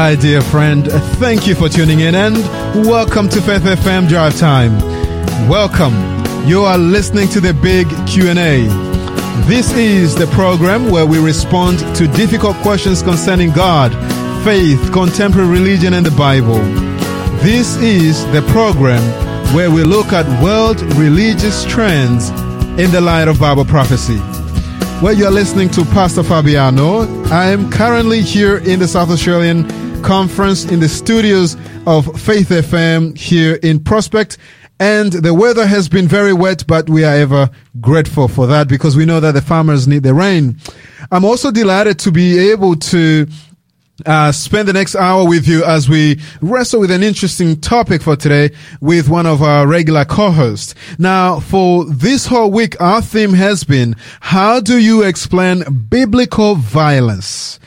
Hi, dear friend. Thank you for tuning in and welcome to Faith FM Drive Time. Welcome. You are listening to the Big Q&A. This is the program where we respond to difficult questions concerning God, faith, contemporary religion, and the Bible. This is the program where we look at world religious trends in the light of Bible prophecy. Well, you're listening to Pastor Fabiano. I am currently here in the South Australian Conference in the studios of Faith FM here in Prospect. And the weather has been very wet, but we are ever grateful for that because we know that the farmers need the rain. I'm also delighted to be able to uh, spend the next hour with you as we wrestle with an interesting topic for today with one of our regular co-hosts. Now, for this whole week, our theme has been, how do you explain biblical violence?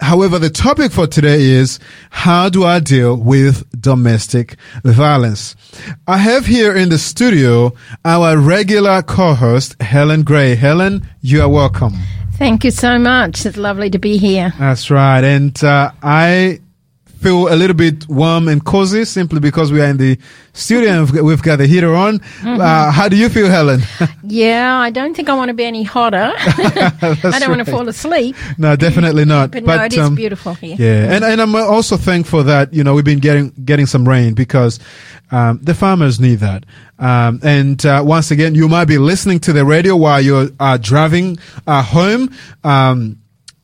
However, the topic for today is how do I deal with domestic violence? I have here in the studio our regular co-host, Helen Gray. Helen, you are welcome. Thank you so much. It's lovely to be here. That's right. And uh, I feel a little bit warm and cozy simply because we are in the studio and we've got the heater on. Mm-hmm. Uh, how do you feel, Helen? yeah, I don't think I want to be any hotter. I don't right. want to fall asleep. No, definitely not. But, but no, it is um, beautiful here. Yeah, and and I'm also thankful that you know we've been getting getting some rain because um, the farmers need that. Um, and uh, once again, you might be listening to the radio while you're uh, driving uh, home. Um,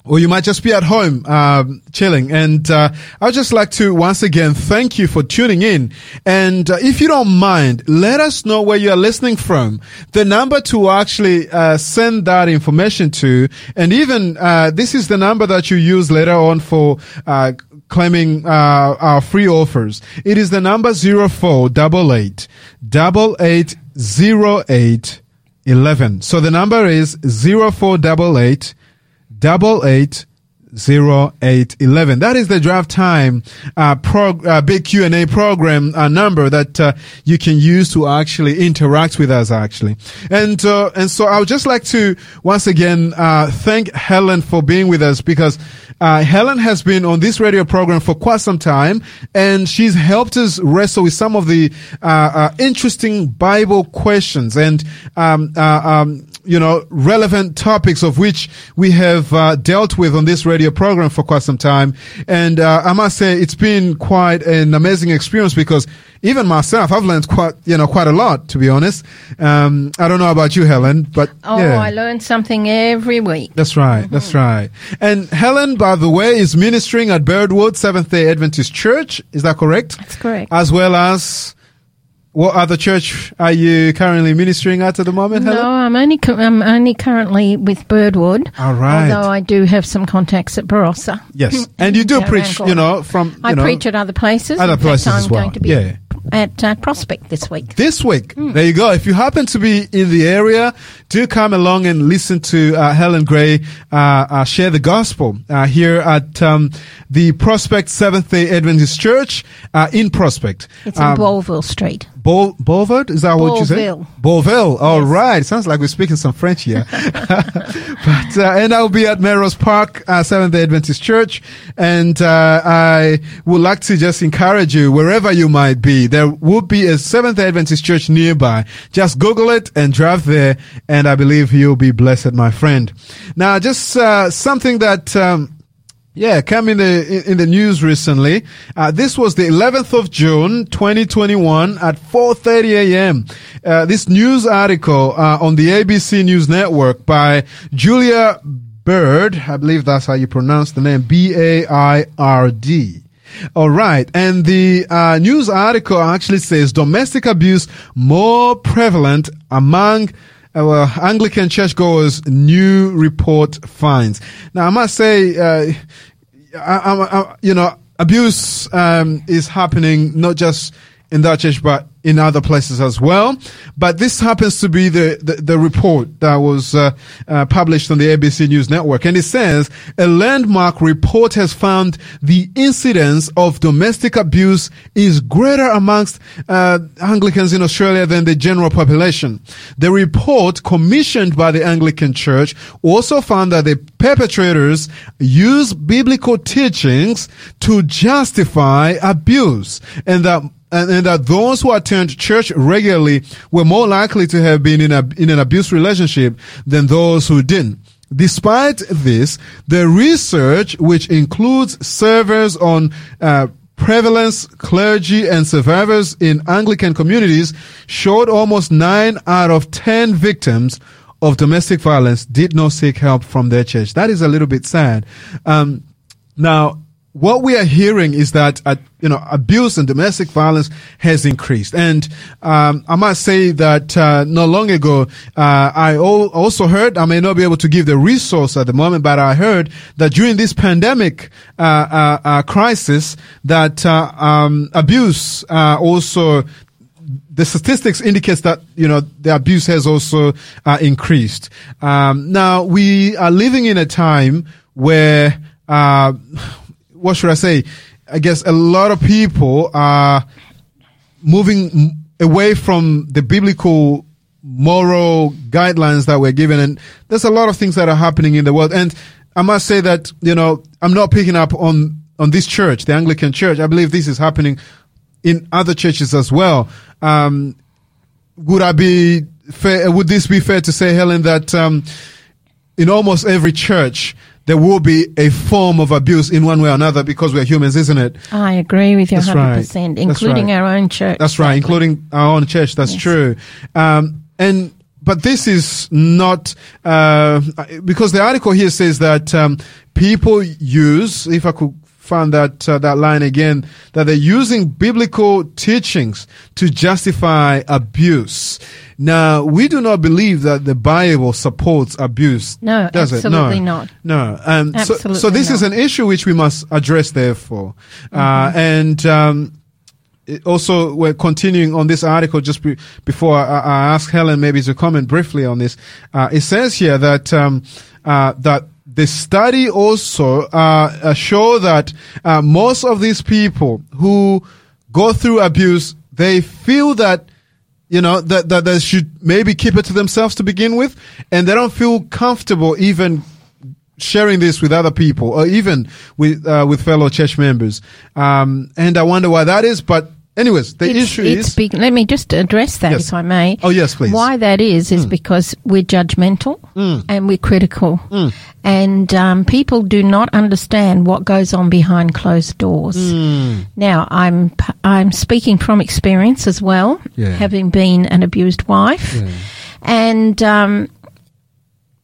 or you might just be at home um, chilling. And uh, I'd just like to once again thank you for tuning in. And uh, if you don't mind, let us know where you are listening from. The number to actually uh, send that information to, and even uh, this is the number that you use later on for uh, claiming uh, our free offers. It is the number zero four double eight double eight zero eight eleven. So the number is zero four double eight double eight zero eight eleven. That is the Drive Time uh, prog- uh, big Q and A program uh, number that uh, you can use to actually interact with us. Actually, and uh, and so I would just like to once again uh, thank Helen for being with us because Helen has been on this radio program for quite some time, and she's helped us wrestle with some of the interesting Bible questions and um, um, you know, relevant topics of which we have uh, dealt with on this radio program for quite some time. And uh, I must say, it's been quite an amazing experience because even myself, I've learned quite, you know, quite a lot, to be honest. Um, I don't know about you, Helen, but oh, yeah. I learn something every week. That's right. Mm-hmm. That's right. And Helen, by the way, is ministering at Birdwood Seventh Day Adventist Church. Is that correct? That's correct. As well as what other church are you currently ministering at at the moment? Helen? No, I'm only I'm only currently with Birdwood. All right. Although I do have some contacts at Barossa. Yes, and you do preach, you know, from I know, preach at other places. Other places I'm as well. Going to be yeah at uh, Prospect this week. This week, mm. there you go. If you happen to be in the area, do come along and listen to uh, Helen Gray uh, uh share the gospel uh, here at um, the Prospect Seventh Day Adventist Church uh, in Prospect. It's in um, Street. Bol- Beauvert? Is that what you said? Beauville. All yes. right. Sounds like we're speaking some French here. but, uh, and I'll be at Melrose Park, uh, Seventh day Adventist Church. And, uh, I would like to just encourage you, wherever you might be, there will be a Seventh day Adventist Church nearby. Just Google it and drive there. And I believe you'll be blessed, my friend. Now, just, uh, something that, um, yeah, came in the in the news recently. Uh, this was the 11th of June, 2021, at 4:30 a.m. Uh, this news article uh, on the ABC News Network by Julia Baird, I believe that's how you pronounce the name, B A I R D. All right, and the uh, news article actually says domestic abuse more prevalent among our Anglican churchgoers new report finds. Now, I must say, uh, I, I, I, you know, abuse um, is happening not just in that church, but in other places as well. But this happens to be the, the, the report that was uh, uh, published on the ABC News Network. And it says a landmark report has found the incidence of domestic abuse is greater amongst uh, Anglicans in Australia than the general population. The report commissioned by the Anglican Church also found that the perpetrators use biblical teachings to justify abuse and that and, and, that those who church regularly were more likely to have been in a in an abuse relationship than those who didn't. Despite this, the research, which includes surveys on uh, prevalence, clergy, and survivors in Anglican communities, showed almost nine out of ten victims of domestic violence did not seek help from their church. That is a little bit sad. Um, now, what we are hearing is that uh, you know abuse and domestic violence has increased, and um, I must say that uh, not long ago uh, I also heard I may not be able to give the resource at the moment, but I heard that during this pandemic uh, uh, uh, crisis that um, abuse also the statistics indicates that you know the abuse has also increased. Um, now we are living in a time where what should I say? I guess a lot of people are moving away from the biblical moral guidelines that we're given. And there's a lot of things that are happening in the world. And I must say that, you know, I'm not picking up on, on this church, the Anglican church. I believe this is happening in other churches as well. Um, would I be fair, would this be fair to say, Helen, that, um, in almost every church, there will be a form of abuse in one way or another because we're humans, isn't it? I agree with you That's 100%, right. including right. our own church. That's exactly. right, including our own church. That's yes. true. Um, and but this is not uh, because the article here says that um, people use, if I could find that uh, that line again, that they're using biblical teachings to justify abuse. Now, we do not believe that the Bible supports abuse. No, does absolutely it? No, not. No. Um, absolutely so, so this not. is an issue which we must address, therefore. Uh, mm-hmm. Uh, and um, also, we're continuing on this article just be, before I, I, ask Helen maybe to comment briefly on this. Uh, it says here that um, uh, that the study also uh, uh show that uh, most of these people who go through abuse, they feel that you know, that, that they should maybe keep it to themselves to begin with, and they don't feel comfortable even sharing this with other people or even with uh, with fellow church members. Um, and I wonder why that is, but Anyways, the it's, issue it's is. Be- let me just address that, yes. if I may. Oh, yes, please. Why that is, is mm. because we're judgmental mm. and we're critical. Mm. And um, people do not understand what goes on behind closed doors. Hmm. Now, I'm, I'm speaking from experience as well, yeah. having been an abused wife. Yeah. And um,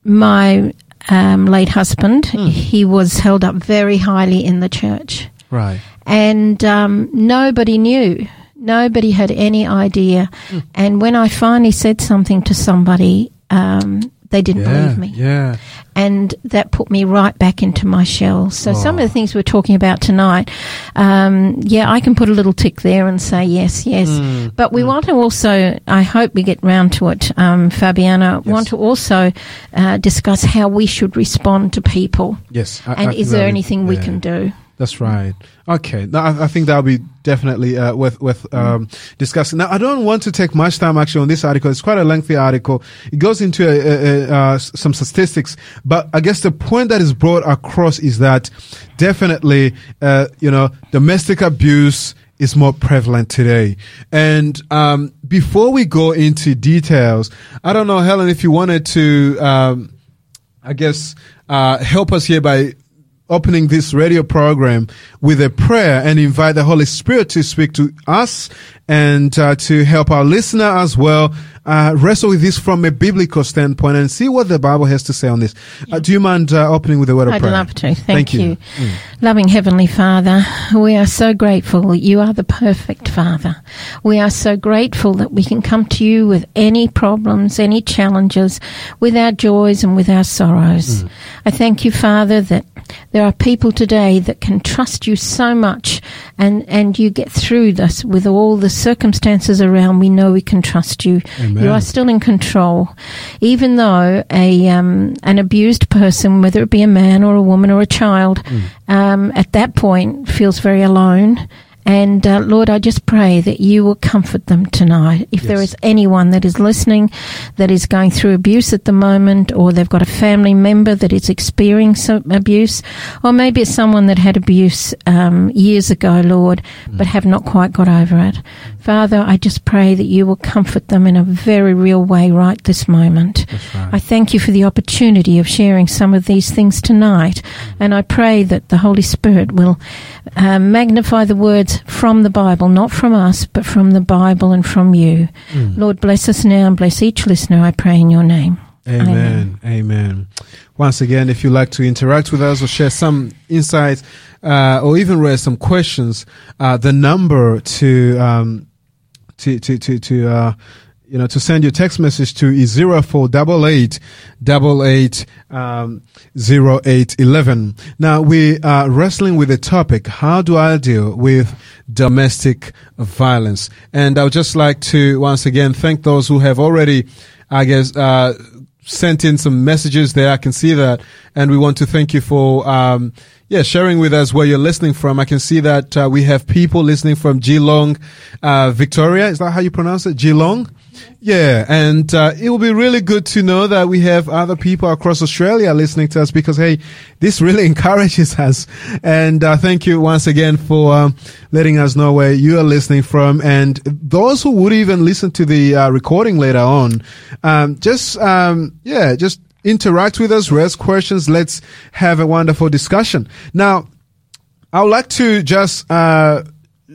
my um, late husband, hmm. he was held up very highly in the church. Right and um, nobody knew. Nobody had any idea. Mm. And when I finally said something to somebody, um, they didn't yeah, believe me. Yeah. And that put me right back into my shell. So oh. some of the things we're talking about tonight, um, yeah, I can put a little tick there and say yes, yes. Mm, but we mm. want to also, I hope we get round to it, um, Fabiano, yes. want to also uh, discuss how we should respond to people. Yes. I, and I is there anything yeah. we can do? That's right. Okay, now, I, I think that'll be definitely uh, worth worth um, discussing. Now, I don't want to take much time actually on this article. It's quite a lengthy article. It goes into a, a, a, uh, some statistics, but I guess the point that is brought across is that definitely, uh, you know, domestic abuse is more prevalent today. And um, before we go into details, I don't know, Helen, if you wanted to, um, I guess, uh, help us here by opening this radio program with a prayer and invite the Holy Spirit to speak to us and uh, to help our listener as well uh, wrestle with this from a biblical standpoint and see what the Bible has to say on this. Uh, do you mind uh, opening with a word of I'd prayer? I'd love to. Thank, Thank you. you. Mm. Loving Heavenly Father, we are so grateful. You are the perfect Father. We are so grateful that we can come to you with any problems, any challenges, with our joys and with our sorrows. Mm. I thank you, Father, that There are people today that can trust you so much and, and you get through this with all the circumstances around. We know we can trust you. Amen. You are still in control. Even though a, um, an abused person, whether it be a man or a woman or a child, um, at that point feels very alone. And uh, Lord, I just pray that you will comfort them tonight. If there Yes. is anyone that is listening that is going through abuse at the moment, or they've got a family member that is experiencing abuse, or maybe it's someone that had abuse um, years ago, Lord, but have not quite got over it. Father, I just pray that you will comfort them in a very real way right this moment. Right. I thank you for the opportunity of sharing some of these things tonight, and I pray that the Holy Spirit will uh, magnify the words from the Bible, not from us, but from the Bible and from you. Lord, bless us now and bless each listener, I pray in your name. Amen. Amen. Once again, if you'd like to interact with us or share some insights uh, or even raise some questions, uh, the number to um, to to to, to uh, you know to send your text message to is zero four double eight double eight um, zero eight eleven. Now we are wrestling with the topic: How do I deal with domestic violence? And I would just like to once again thank those who have already, I guess. Uh, sent in some messages there. I can see that. And we want to thank you for, um, yeah, sharing with us where you're listening from. I can see that uh, we have people listening from Geelong, uh, Victoria. Is that how you pronounce it? Geelong? Yeah. And uh, it will be really good to know that we have other people across Australia listening to us because, hey, this really encourages us. And uh, thank you once again for um, letting us know where you are listening from. And those who would even listen to the uh, recording later on, um, just, um, yeah, just interact with us, raise questions. Let's have a wonderful discussion. Now, I would like to just uh,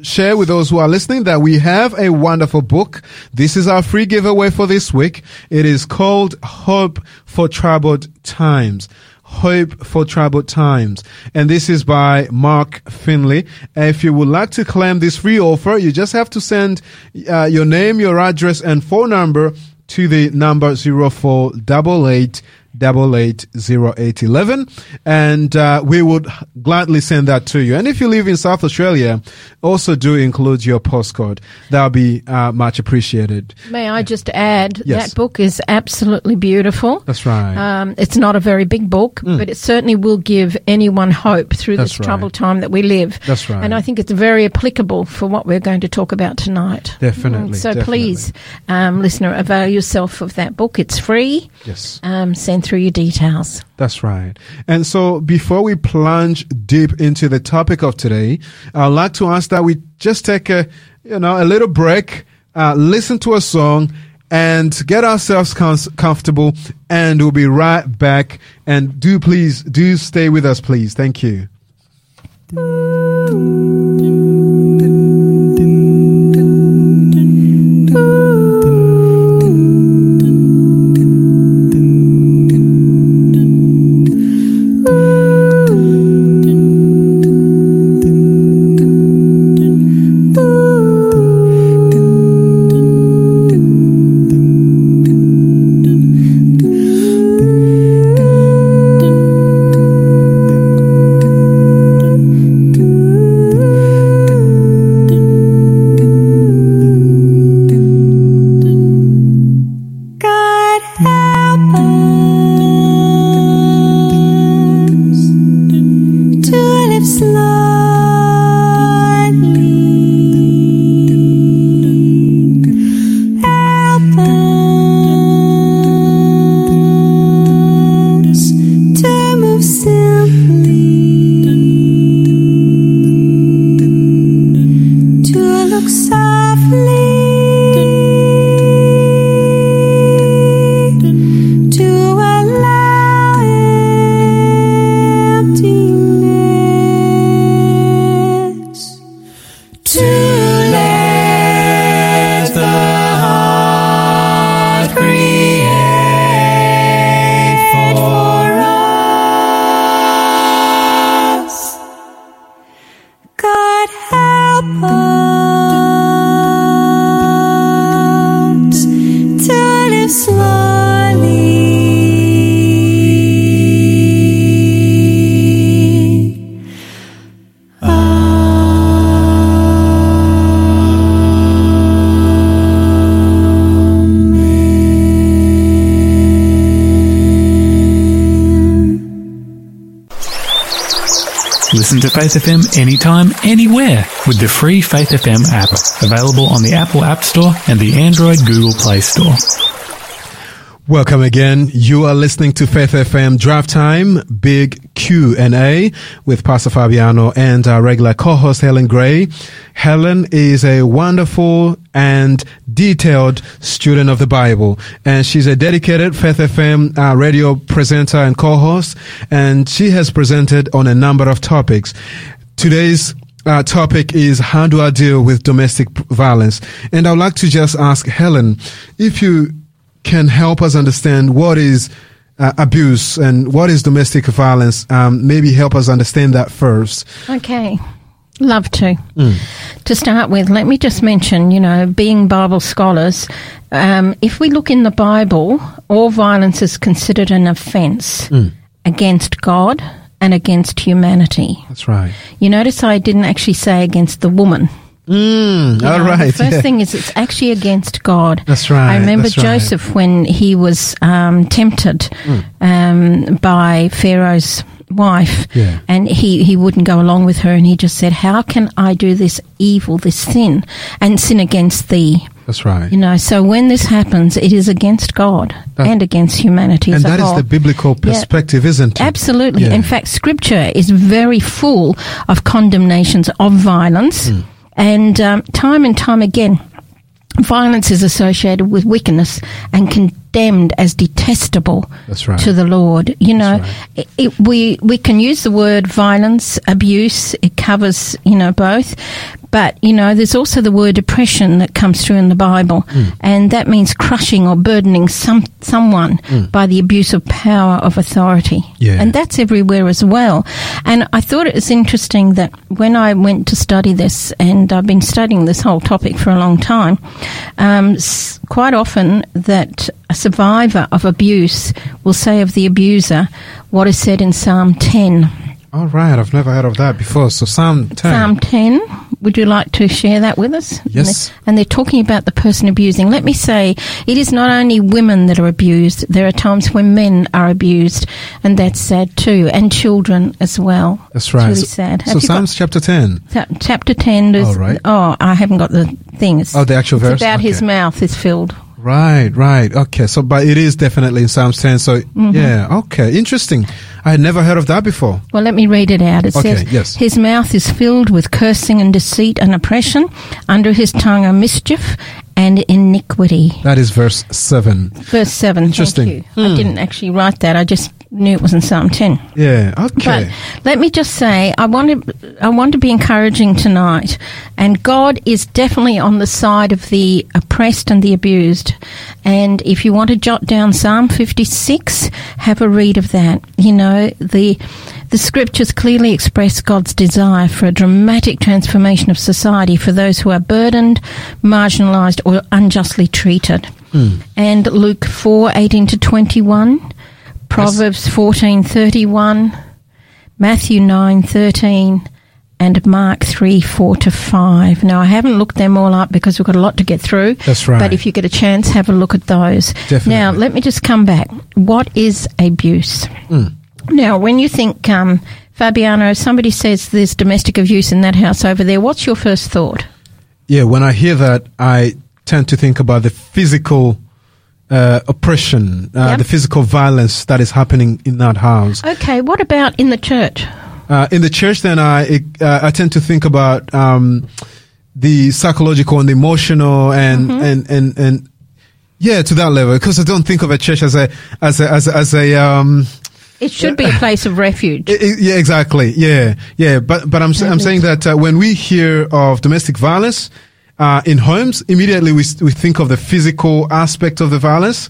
share with those who are listening that we have a wonderful book. This is our free giveaway for this week. It is called Hope for Troubled Times. Hope for Troubled Times. And this is by Mark Finley. If you would like to claim this free offer, you just have to send uh, your name, your address, and phone number to the number 0488 double eight zero eight eleven, and uh, we would gladly send that to you. And if you live in South Australia, also do include your postcode. That'll be uh, much appreciated. May I just add, Yes. that book is absolutely beautiful. That's right. Um, it's not a very big book, but it certainly will give anyone hope through Mm. That's this right. troubled time that we live. That's right. And I think it's very applicable for what we're going to talk about tonight. Definitely, Mm, So definitely. please, um, listener, avail yourself of that book. It's free. yes. Um, send through your details. That's right. And so before we plunge deep into the topic of today, I'd like to ask that we just take a, you know, a little break, uh, listen to a song and get ourselves com- comfortable and we'll be right back. And do please, do stay with us, please. Thank you. Faith FM anytime, anywhere with the free Faith FM app. Available on the Apple App Store and the Android Google Play Store. Welcome again. You are listening to Faith FM Drive Time, Big Q and A with Pastor Fabiano and our regular co-host Helen Gray. Helen is a wonderful and detailed student of the Bible, and she's a dedicated Faith FM uh, radio presenter and co-host, and she has presented on a number of topics. Today's uh, topic is how do I deal with domestic violence? And I'd like to just ask Helen if you can help us understand what is uh, abuse and what is domestic violence. Um, maybe help us understand that first. Okay. Love to. Mm. To start with, let me just mention, you know, being Bible scholars, um, if we look in the Bible, all violence is considered an offence mm. against God and against humanity. That's right. You notice I didn't actually say against the woman. Mm, you all know, right. The first yeah. thing is it's actually against God. That's right. I remember that's right. Joseph when he was um, tempted Mm. um, by Pharaoh's wife, Yeah. and he, he wouldn't go along with her, and he just said, "How can I do this evil, this sin, and sin against thee?" That's right. You know. So when this happens, it is against God That- and against humanity and as a that is the biblical Yeah. perspective, isn't it? Absolutely. Yeah. In fact, scripture is very full of condemnations of violence. Hmm. And um, time and time again, violence is associated with wickedness and condemned as detestable right. to the Lord. You know, That's it, it- we, we can use the word violence, abuse, it covers, you know, both. But, you know, there's also the word oppression that comes through in the Bible. Hmm. And that means crushing or burdening some, someone by the abuse of power of authority. Yeah. And that's everywhere as well. And I thought it was interesting that when I went to study this, and I've been studying this whole topic for a long time, um, s- quite often that a survivor of abuse will say of the abuser what is said in Psalm 10. All right. I've never heard of that before. So Psalm 10. Psalm 10. Would you like to share that with us? Yes. And they're talking about the person abusing. Let me say, it is not only women that are abused. There are times when men are abused, and that's sad too, and children as well. That's right. It's really So- sad. So, Have got- Psalms chapter 10. Ta- chapter 10 is, All right. oh, I haven't got the thing. It's, Oh, the actual verse? about his mouth is filled. Right, right. Okay. So, but it is definitely in Psalms 10. So, Mm-hmm. yeah. Okay. Interesting. I had never heard of that before. Well, let me read it out. It Okay, says, yes. His mouth is filled with cursing and deceit and oppression. Under his tongue are mischief and iniquity. That is verse 7. Verse 7. Interesting. I didn't actually write that. I just knew it was in Psalm 10. Yeah. Okay. But let me just say, I want to, I want to be encouraging tonight, and God is definitely on the side of the oppressed and the abused. And if you want to jot down Psalm 56, have a read of that. You know, the the scriptures clearly express God's desire for a dramatic transformation of society for those who are burdened, marginalized, or unjustly treated. Hmm. And Luke 4 18 to 21. Proverbs fourteen thirty one, Matthew nine thirteen, and Mark three four to five. Now I haven't looked them all up because we've got a lot to get through. That's right. But if you get a chance, have a look at those. Definitely. Now let me just come back. What is abuse? Hmm. Now, when you think, um, Fabiano, somebody says there's domestic abuse in that house over there, what's your first thought? Yeah, when I hear that, I tend to think about the physical uh, oppression, uh, Yep. the physical violence that is happening in that house. Okay, what about in the church? Uh, in the church, then I it, uh, I tend to think about um, the psychological and the emotional and Mm-hmm. and and and yeah, to that level. Because I don't think of a church as a as a as a, as a um, It should be a place of refuge. Yeah, exactly. Yeah, yeah. But but I'm I'm saying that uh, when we hear of domestic violence uh, in homes, immediately we we think of the physical aspect of the violence.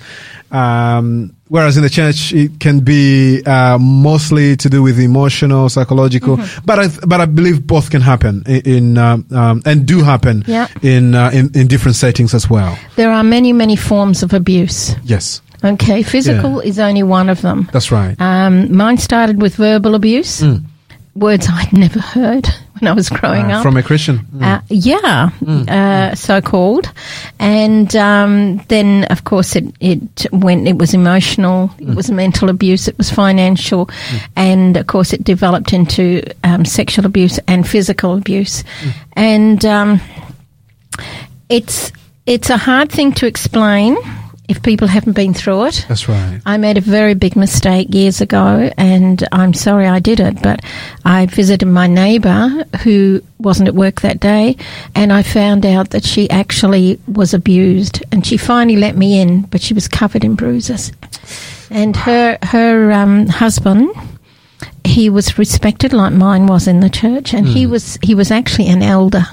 Um, whereas in the church, it can be uh, mostly to do with emotional, psychological. But I but I believe both can happen in, in um, um, and do happen Yeah. in, uh, in in different settings as well. There are many, many forms of abuse. Yes, Okay, physical is only one of them. that's right. Um, mine started with verbal abuse, Mm. words I'd never heard when I was growing Uh, up. from a Christian. Mm. Uh, yeah, uh, so called. And um, then, of course, it, it went, it was emotional, it was mental abuse, it was financial, and of course, it developed into um, sexual abuse and physical abuse. And um, it's, it's a hard thing to explain if people haven't been through it. That's right. I made a very big mistake years ago, and I'm sorry I did it. But I visited my neighbour who wasn't at work that day, and I found out that she actually was abused. And she finally let me in, but she was covered in bruises. And her her um, husband, he was respected like mine was in the church, and he was he was actually an elder.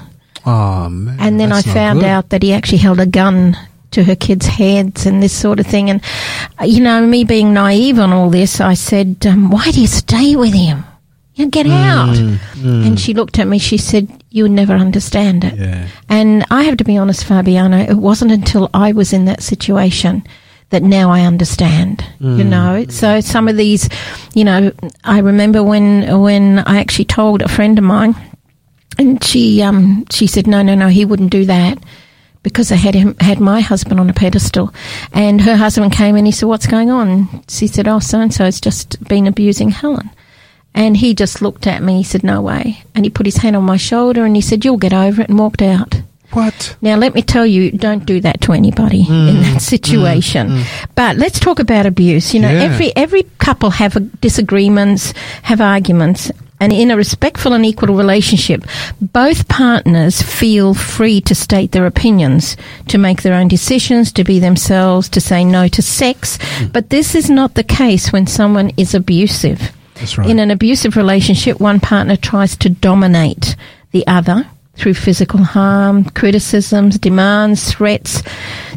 Oh man. And then I found good. out that he actually held a gun to her kids' heads and this sort of thing. And, uh, you know, me being naive on all this, I said, um, why do you stay with him? You know, get Mm, out. And she looked at me, she said, you'll never understand it. Yeah. And I have to be honest, Fabiano, it wasn't until I was in that situation that now I understand, you know. So some of these, you know, I remember when when I actually told a friend of mine, and she um she said, no, no, no, he wouldn't do that because I had him had my husband on a pedestal, and her husband came and he said, what's going on? She said, oh, so and so's just been abusing Helen. And he just looked at me. He said, "No way." And he put his hand on my shoulder and he said, "You'll get over it," and walked out. What? Now, let me tell you, don't do that to anybody in mm. that mm. situation. Mm. But let's talk about abuse. You know, Yeah. every every couple have disagreements, have arguments, and in a respectful and equal relationship, both partners feel free to state their opinions, to make their own decisions, to be themselves, to say no to sex. Hmm. But this is not the case when someone is abusive. That's right. In an abusive relationship, one partner tries to dominate the other through physical harm, criticisms, demands, threats,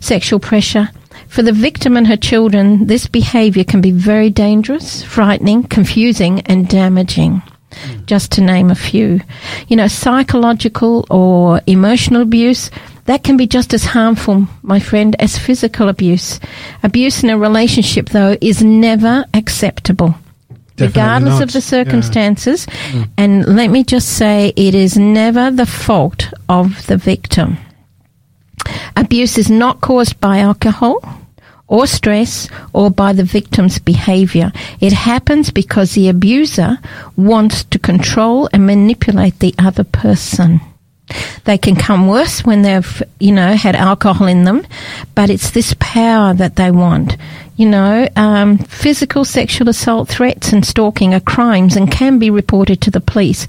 sexual pressure. For the victim and her children, this behavior can be very dangerous, frightening, confusing, and damaging. Mm. Just to name a few. You know, psychological or emotional abuse, that can be just as harmful, my friend, as physical abuse. Abuse in a relationship, though, is never acceptable Definitely regardless not. of the Yeah. circumstances. And let me just say, it is never the fault of the victim. Abuse is not caused by alcohol or stress or by the victim's behavior. It happens because the abuser wants to control and manipulate the other person. They can come worse when they've, you know, had alcohol in them, but it's this power that they want. You know, um, physical sexual assault, threats, and stalking are crimes and can be reported to the police.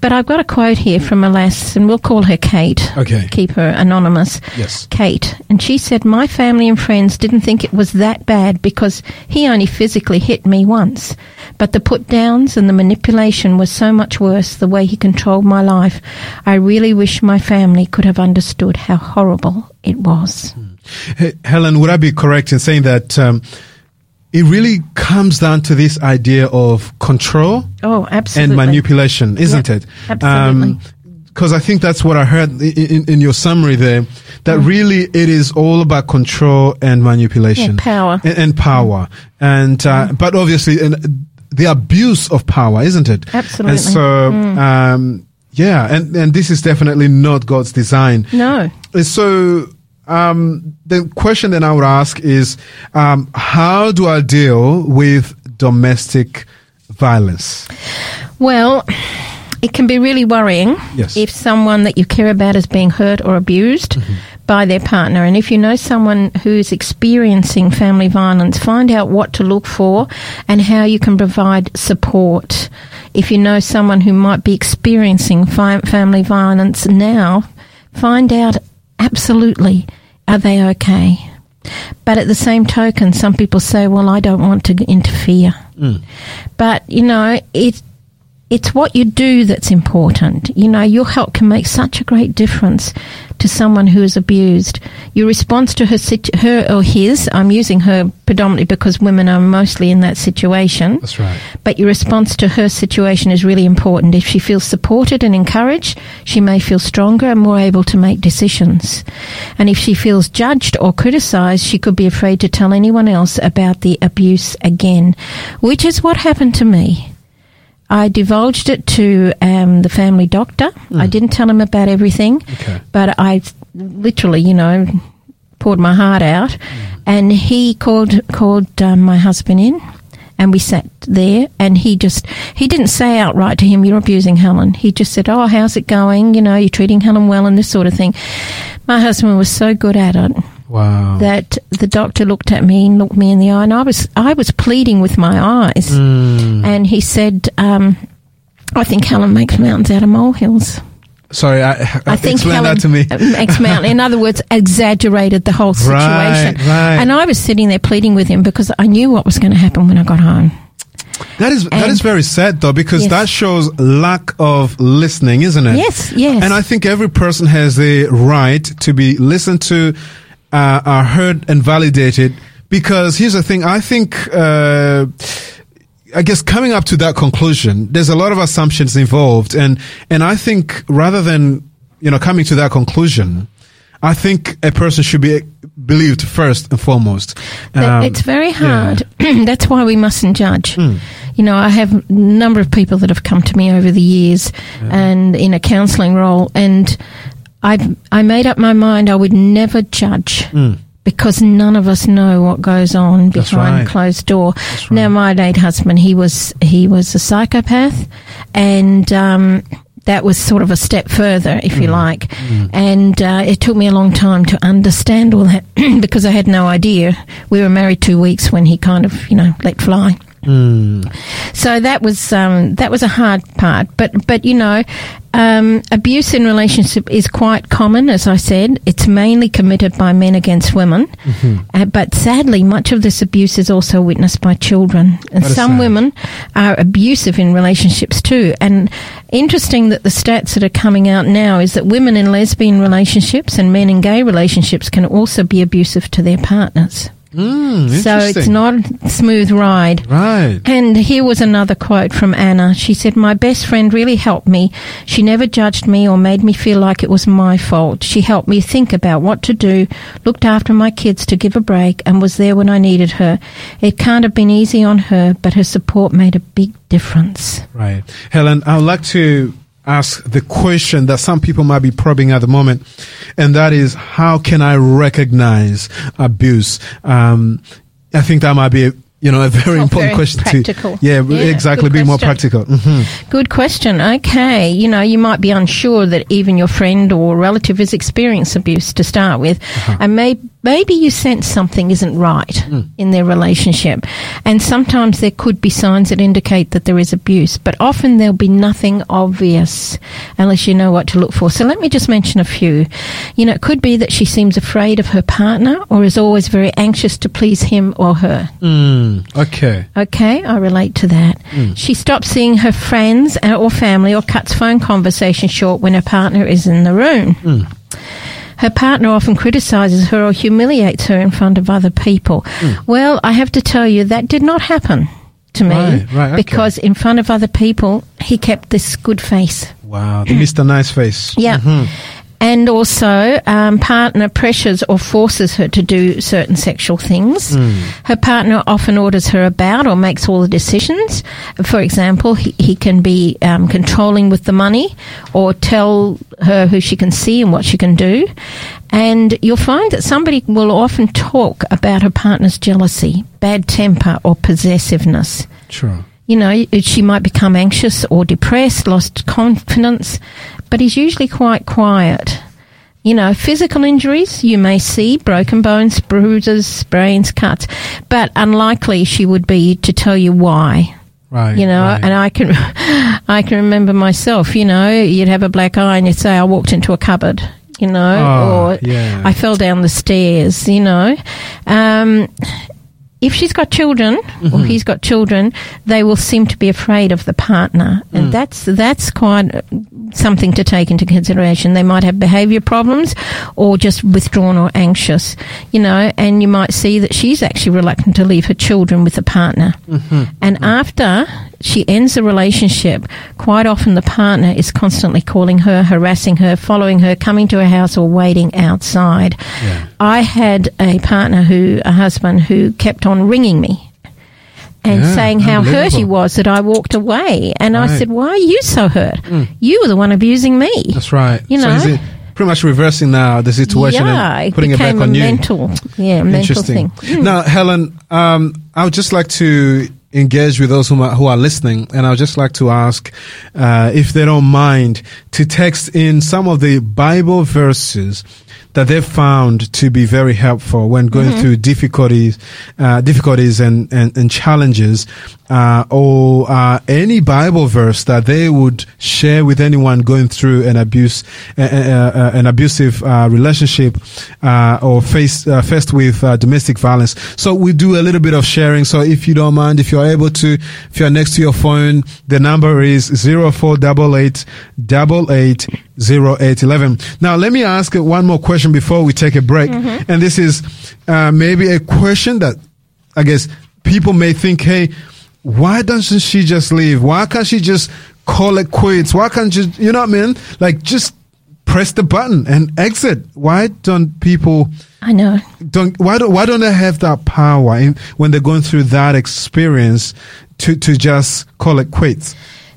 But I've got a quote here from a lass, and we'll call her Kate. Okay. Keep her anonymous. Yes. Kate. And she said, My family and friends didn't think it was that bad because he only physically hit me once. But the put downs and the manipulation was so much worse, the way he controlled my life. I really wish my family could have understood how horrible it was. Hey, Helen, would I be correct in saying that um, it really comes down to this idea of control Oh, absolutely. and manipulation, isn't Yep, it? absolutely. Because I think that's what I heard in, in your summary there. That Mm. really it is all about control and manipulation, Yeah, power. and, and power, and uh, but obviously and the abuse of power, isn't it? Absolutely. And so, um, yeah, and and this is definitely not God's design. No. So um, the question that I would ask is, um, how do I deal with domestic violence? Well, it can be really worrying Yes. if someone that you care about is being hurt or abused by their partner. And if you know someone who's experiencing family violence, find out what to look for and how you can provide support. If you know someone who might be experiencing fi- family violence now, find out absolutely are they okay. But at the same token, some people say, well, I don't want to interfere. Hmm. But, you know, it, it's what you do that's important. You know, your help can make such a great difference to someone who is abused. Your response to her, situ- her or his, I'm using her predominantly because women are mostly in that situation. That's right. But your response to her situation is really important. If she feels supported and encouraged, she may feel stronger and more able to make decisions. And if she feels judged or criticized, she could be afraid to tell anyone else about the abuse again, which is what happened to me. I divulged it to um, the family doctor. I didn't tell him about everything, Okay. but I literally, you know, poured my heart out. And he called called um, my husband in, and we sat there. And he just he didn't say outright to him, "You're abusing Helen." He just said, "Oh, how's it going? You know, you're treating Helen well, and this sort of thing." My husband was so good at it Wow. that the doctor looked at me and looked me in the eye, and I was I was pleading with my eyes, Mm. and he said, um, "I think Helen makes mountains out of molehills." Sorry, I, I think explain Helen that to me. makes mountain. In other words, exaggerated the whole situation. Right, right. And I was sitting there pleading with him because I knew what was going to happen when I got home. That is that And- is very sad though because Yes. that shows lack of listening, isn't it? Yes, yes. And I think every person has the right to be listened to, uh, are heard and validated. Because here's the thing, I think, uh, I guess coming up to that conclusion, there's a lot of assumptions involved, and and I think rather than you know coming to that conclusion, I think a person should be believed first and foremost. Um, it's very yeah. Hard. That's why we mustn't judge. You know, I have a number of people that have come to me over the years and in a counselling role, and I I made up my mind I would never judge. Hmm. Because none of us know what goes on That's behind right. closed door. right. Now, my late husband, he was he was a psychopath, and um, that was sort of a step further, if Mm. you like. And uh, it took me a long time to understand all that because I had no idea. We were married two weeks when he kind of, you know, let fly. Mm. So that was um, that was a hard part, but but you know, um, abuse in relationship is quite common. As I said, it's mainly committed by men against women, Mm-hmm. uh, but sadly, much of this abuse is also witnessed by children, and some sad. women are abusive in relationships too. And interesting that the stats that are coming out now is that women in lesbian relationships and men in gay relationships can also be abusive to their partners. Mm, So it's not a smooth ride. right. And here was another quote from Anna. She said, My best friend really helped me. She never judged me or made me feel like it was my fault. She helped me think about what to do, looked after my kids to give a break, and was there when I needed her. It can't have been easy on her, but her support made a big difference. Right. Helen, I would like to ask the question that some people might be probing at the moment, and that is, how can I recognize abuse? Um, I think that might be, a, you know, a very Oh, important very question practical. to, yeah, Yeah, exactly, be more practical. hmm Good question. Okay. You know, you might be unsure that even your friend or relative has experienced abuse to start with. And may, maybe you sense something isn't right hmm. in their relationship. And sometimes there could be signs that indicate that there is abuse, but often there'll be nothing obvious unless you know what to look for. So let me just mention a few. You know, it could be that she seems afraid of her partner or is always very anxious to please him or her. Mm, okay. Okay, I relate to that. Hmm. She stops seeing her friends or family or cuts phone conversation short when her partner is in the room. Hmm. Her partner often criticizes her or humiliates her in front of other people. Hmm. Well, I have to tell you, that did not happen to me Right, right, okay. because in front of other people, he kept this good face. Wow. The Mr. Nice Face. Yeah. Mm-hmm. And also, um, partner pressures or forces her to do certain sexual things. Her partner often orders her about or makes all the decisions. For example, he, he can be um, controlling with the money or tell her who she can see and what she can do. And you'll find that somebody will often talk about her partner's jealousy, bad temper, or possessiveness Sure. You know, she might become anxious or depressed, lost confidence, but he's usually quite quiet. You know, physical injuries, you may see broken bones, bruises, sprains, cuts, but unlikely she would be to tell you why. Right. You know, right. and I can, I can remember myself. You know, you'd have a black eye and you'd say, "I walked into a cupboard." You know, Oh, or yeah. I fell down the stairs. You know, um, if she's got children or Mm-hmm. he's got children, they will seem to be afraid of the partner, Mm. and that's that's quite something to take into consideration. They might have behaviour problems, or just withdrawn or anxious, you know. And you might see that she's actually reluctant to leave her children with a partner. Mm-hmm. And after she ends the relationship, quite often the partner is constantly calling her, harassing her, following her, coming to her house, or waiting outside. Yeah. I had a partner who, a husband who kept on ringing me. And Yeah, saying how hurt he was that I walked away. And I Right. Hmm. said, Why are you so hurt? You were the one abusing me. That's right. You know? it pretty much reversing now the situation yeah, and putting it became back on a you? mental, yeah, mental thing. Now, Helen, um, I would just like to engage with those who are, who are listening, and I would just like to ask uh, if they don't mind to text in some of the Bible verses that they've found to be very helpful when going Mm-hmm. through difficulties, uh, difficulties and, and, and challenges, uh, or uh, any Bible verse that they would share with anyone going through an abuse, uh, uh, uh, an abusive uh, relationship, uh, or faced uh, faced with uh, domestic violence. So we do a little bit of sharing. So if you don't mind, if you're able to, if you're next to your phone, the number is zero four double eight double eight zero eight eleven. Now let me ask one more question before we take a break, and this is uh, maybe a question that I guess people may think, hey, why doesn't she just leave? Why can't she just call it quits? Why can't you, you know what I mean? Like just press the button and exit. Why don't people I know. don't why don't why don't they have that power in, when they're going through that experience to to just call it quits?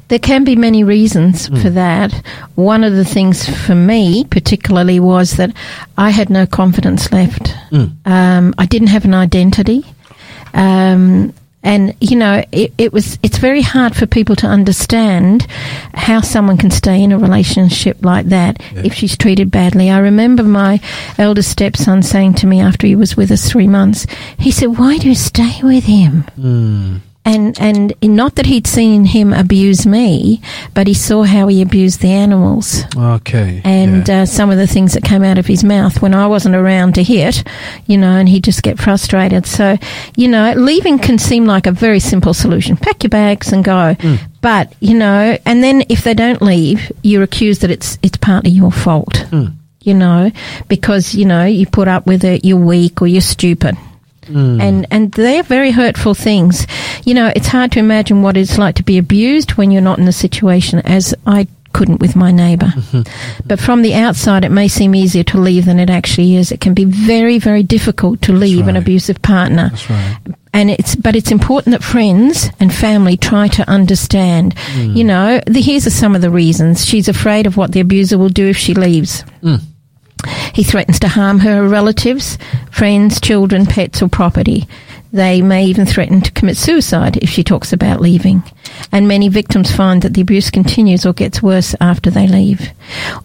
There can be many reasons Hmm. for that. One of the things for me, particularly, was that I had no confidence left. Hmm. Um, I didn't have an identity. Um, and you know, it, it was. It's very hard for people to understand how someone can stay in a relationship like that if she's treated badly. I remember my eldest stepson saying to me after he was with us three months, he said, "Why do you stay with him?" And and not that he'd seen him abuse me, but he saw how he abused the animals Okay. and yeah. uh, some of the things that came out of his mouth when I wasn't around to hit, you know, and he'd just get frustrated. So, you know, leaving can seem like a very simple solution. Pack your bags and go. But, you know, and then if they don't leave, you're accused that it's it's partly your fault. You know, because, you know, you put up with it, you're weak or you're stupid Mm. and and they're very hurtful things. You know, it's hard to imagine what it's like to be abused when you're not in the situation, as I couldn't with my neighbour. Mm-hmm. but from the outside, it may seem easier to leave than it actually is. It can be very, very difficult to leave an abusive partner. That's right. And it's, but it's important that friends and family try to understand. Mm. You know, the, here's some of the reasons. She's afraid of what the abuser will do if she leaves. Mm. He threatens to harm her relatives, friends, children, pets, or property. They may even threaten to commit suicide if she talks about leaving. And many victims find that the abuse continues or gets worse after they leave.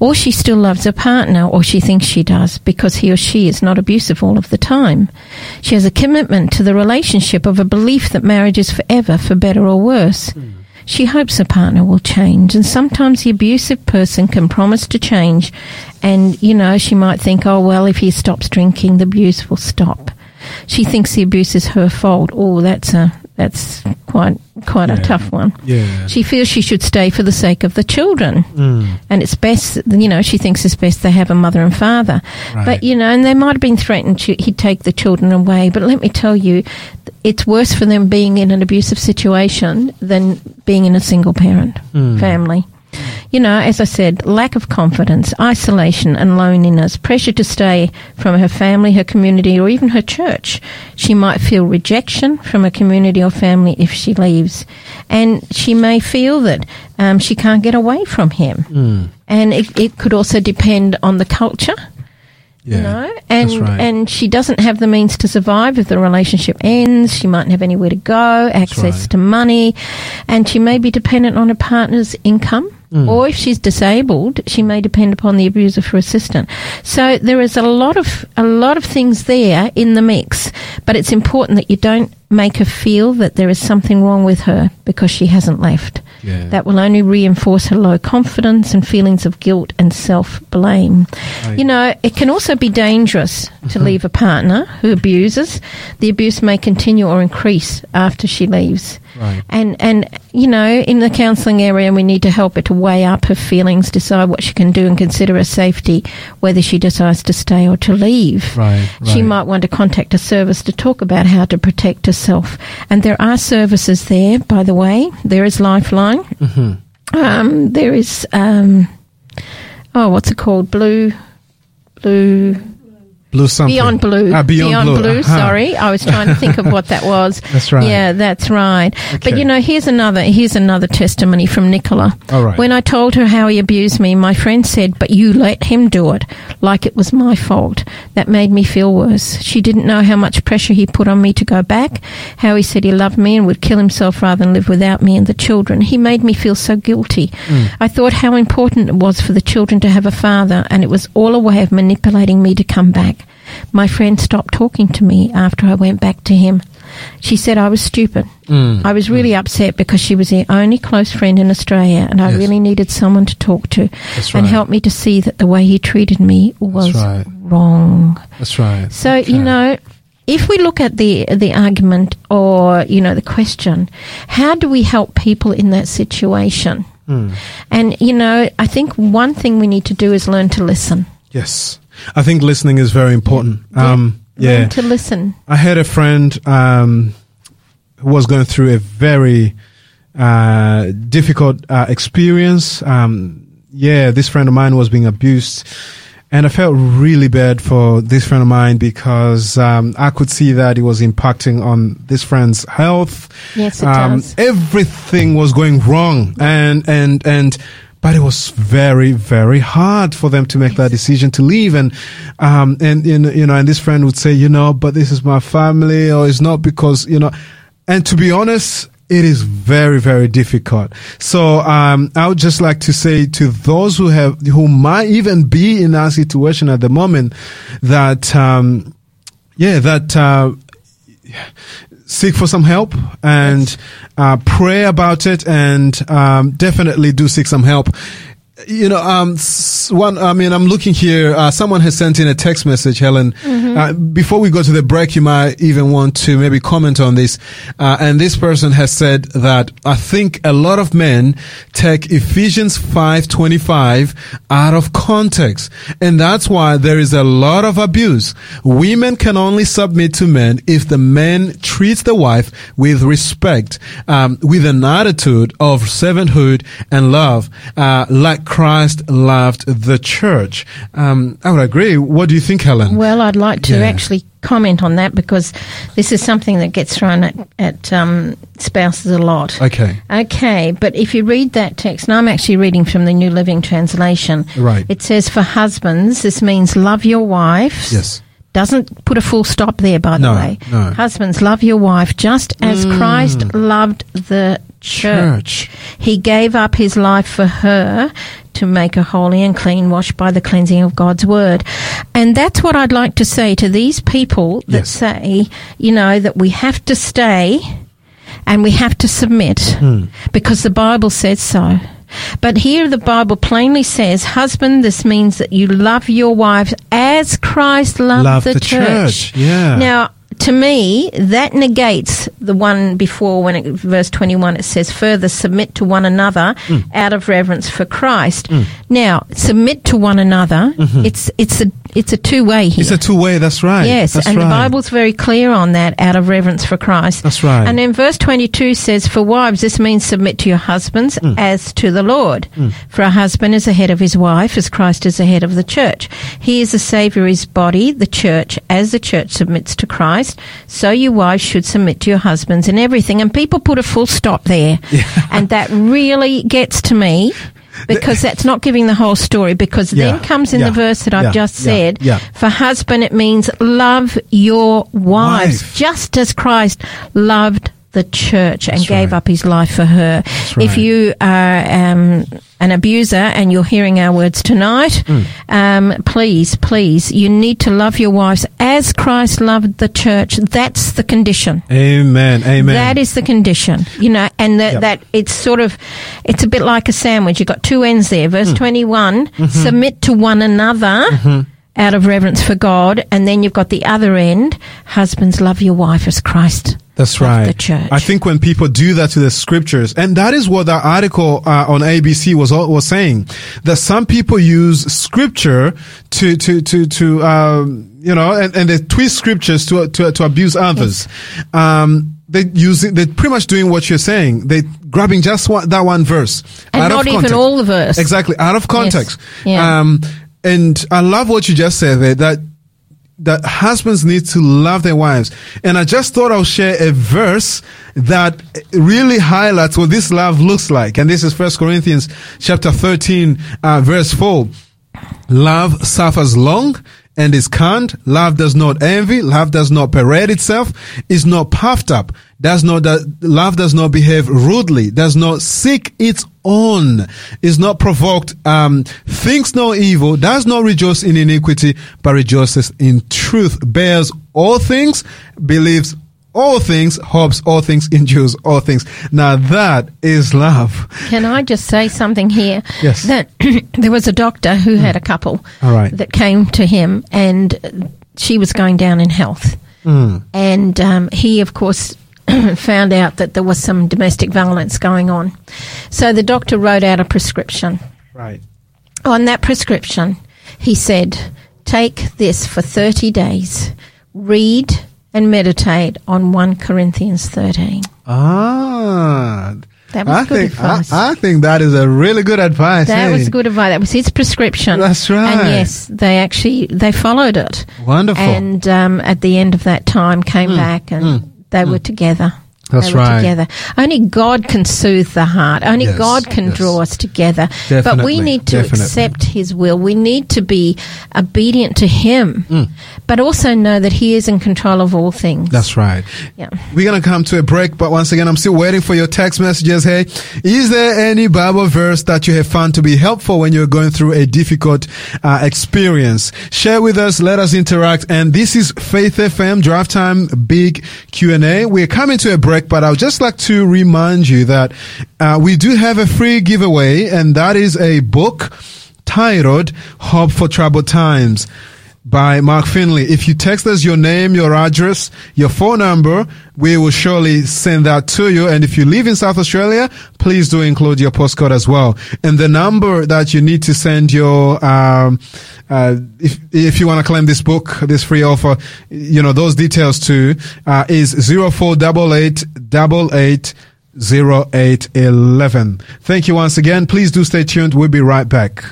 Or she still loves her partner, or she thinks she does, because he or she is not abusive all of the time. She has a commitment to the relationship of a belief that marriage is forever, for better or worse. Hmm. She hopes her partner will change, and sometimes the abusive person can promise to change, and you know, she might think, oh, well, if he stops drinking, the abuse will stop. She thinks the abuse is her fault. Oh, that's a that's quite quite a tough one. Yeah. She feels she should stay for the sake of the children, mm. and it's best. You know, she thinks it's best they have a mother and father. Right. But you know, and they might have been threatened to, he'd take the children away. But let me tell you, it's worse for them being in an abusive situation than being in a single parent mm. family. You know, as I said, lack of confidence, isolation and loneliness, pressure to stay from her family, her community, or even her church. She might feel rejection from a community or family if she leaves. And she may feel that um, she can't get away from him. And it, it could also depend on the culture Yeah. you know, and right. and she doesn't have the means to survive if the relationship ends. She mightn't have anywhere to go, access right. to money, and she may be dependent on her partner's income. Hmm. Or if she's disabled, she may depend upon the abuser for assistance. So there is a lot of a lot of things there in the mix, but it's important that you don't make her feel that there is something wrong with her because she hasn't left. Yeah. That will only reinforce her low confidence and feelings of guilt and self blame. Right. You know, it can also be dangerous to leave a partner who abuses. The abuse may continue or increase after she leaves. Right. And and you know, in the counselling area, we need to help her to weigh up her feelings, decide what she can do, and consider her safety, whether she decides to stay or to leave. Right, She might want to contact a service to talk about how to protect herself. And there are services there, by the way. There is Lifeline. Mm-hmm. Um, there is um, oh, what's it called? Blue, blue. Blue something. Beyond Blue. Ah, Beyond, Blue. Uh-huh. Sorry, I was trying to think of what that was. That's right. Yeah, that's right. But you know, here's another here's another testimony from Nicola. All right. When I told her how he abused me, my friend said, "But you let him do it, like it was my fault." That made me feel worse. She didn't know how much pressure he put on me to go back. How he said he loved me and would kill himself rather than live without me and the children. He made me feel so guilty. Mm. I thought how important it was for the children to have a father, and it was all a way of manipulating me to come back. My friend stopped talking to me after I went back to him. She said I was stupid. Mm. I was really upset because she was the only close friend in Australia, and I Yes. really needed someone to talk to That's and help me to see that the way he treated me was right. wrong. That's right. So you know, if we look at the the argument or you know the question, how do we help people in that situation? Hmm. And you know, I think one thing we need to do is learn to listen. Yes. I think listening is very important. Um, yeah. To listen. I had a friend um, who was going through a very uh, difficult uh, experience. Um, yeah, this friend of mine was being abused. And I felt really bad for this friend of mine because um, I could see that it was impacting on this friend's health. Yes, it um, does. Everything was going wrong, and and and but it was very very hard for them to make that decision to leave. And um and you know, you know and this friend would say you know but this is my family or it's not because you know and to be honest it is very very difficult. So um i would just like to say to those who have who might even be in that situation at the moment that um yeah that uh seek for some help and uh, pray about it and um, definitely do seek some help you know um one i mean i'm looking here uh, someone has sent in a text message helen. Uh, before we go to the break you might even want to maybe comment on this. Uh, and this person has said that i think a lot of men take ephesians 5.25 out of context and that's why there is a lot of abuse. Women can only submit to men if the man treats the wife with respect um, with an attitude of servanthood and love uh, like christ loved the church um, i would agree what do you think helen Well, I'd like to Yeah. actually comment on that because this is something that gets thrown at, at um, spouses a lot. okay Okay, but if you read that text, and I'm actually reading from the New Living Translation, Right. it says, For husbands, this means love your wives. yes Doesn't put a full stop there, by No, the way. no. Husbands, love your wife just as Christ loved the church. Church. He gave up his life for her to make her holy and clean, washed by the cleansing of God's word. And that's what I'd like to say to these people that Yes. say, you know, that we have to stay and we have to submit Hmm. because the Bible says so. But here the Bible plainly says, husband, this means that you love your wives as Christ loved Love the, the church, yeah. Now, to me, that negates the one before when it, verse 21 it says, further submit to one another Hmm. out of reverence for Christ. Now, submit to one another, it's, it's a, it's a two way here. It's a two-way that's right Yes, that's and right. the Bible's very clear on that out of reverence for Christ. That's right. And then verse 22 says, For wives, this means submit to your husbands Mm. as to the Lord. For a husband is the head of his wife, as Christ is the head of the church. He is the Saviour of his body, the church, as the church submits to Christ. So you wives should submit to your husbands in everything. And people put a full stop there. And that really gets to me. Because that's not giving the whole story. Because then comes in yeah, the verse that I've yeah, just yeah, said. yeah. For husband, it means love your wives, Wife. just as Christ loved the church and That's gave right. up his life for her. If right. you are um, an abuser and you're hearing our words tonight, Mm. um, please, please, you need to love your wives as Christ loved the church. That's the condition. amen amen That is the condition, you know, and that, Yep. that it's sort of, it's a bit like a sandwich. You've got two ends there. Verse Hmm. 21, Mm-hmm. submit to one another out of reverence for God. And then you've got the other end, husbands love your wife as Christ. That's right. The church. I think when people do that to the scriptures, and that is what the article uh, on ABC was was saying, that some people use scripture to to to to um, you know, and, and they twist scriptures to to to abuse others. Um, they use it. They're pretty much doing what you're saying. They grabbing just one, that one verse And out not of even all the verse. Exactly out of context. Yeah. Um, and I love what you just said there. That that husbands need to love their wives. And I just thought I'll share a verse that really highlights what this love looks like. And this is First Corinthians chapter 13, uh, verse 4. Love suffers long and is kind. Love does not envy. Love does not parade itself. Is not puffed up. Does not, love does not behave rudely. Does not seek its own. Is not provoked. Um, thinks no evil. Does not rejoice in iniquity, but rejoices in truth. Bears all things. Believes all things, hopes all things, endures all things. Now that is love. Can I just say something here? Yes. That there was a doctor who had a couple right. that came to him, and she was going down in health. Mm. And um, he, of course, found out that there was some domestic violence going on. So the doctor wrote out a prescription. Right. On that prescription, he said, Take this for 30 days, read and meditate on 1 Corinthians 13. Ah. That was I good think advice. I, I think that is a really good advice. That was good advice. That was his prescription. That's right. And yes, they actually they followed it. Wonderful. And um, at the end of that time, came back and they were together. That's they were right. Together. Only God can soothe the heart. Only Yes, God can yes. draw us together. Definitely, but we need to definitely. accept His will. We need to be obedient to Him, Hmm. But also know that He is in control of all things. That's right. yeah. We're going to come to a break, but once again, I'm still waiting for your text messages. Hey, is there any Bible verse that you have found to be helpful when you're going through a difficult uh, experience? Share with us. Let us interact. And this is Faith FM Drive Time Big Q&A. We're coming to a break, but I would just like to remind you that uh, we do have a free giveaway, and that is a book titled Hope for Troubled Times by Mark Finley. If you text us your name, your address, your phone number, we will surely send that to you. And if you live in South Australia, please do include your postcode as well. And the number that you need to send your, um, uh, if, if you want to claim this book, this free offer, you know, those details too, uh, is 048888 0811. Thank you once again. Please do stay tuned. We'll be right back.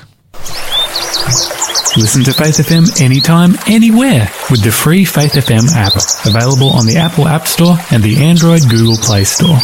Listen to Faith FM anytime, anywhere with the free Faith FM app. Available on the Apple App Store and the Android Google Play Store.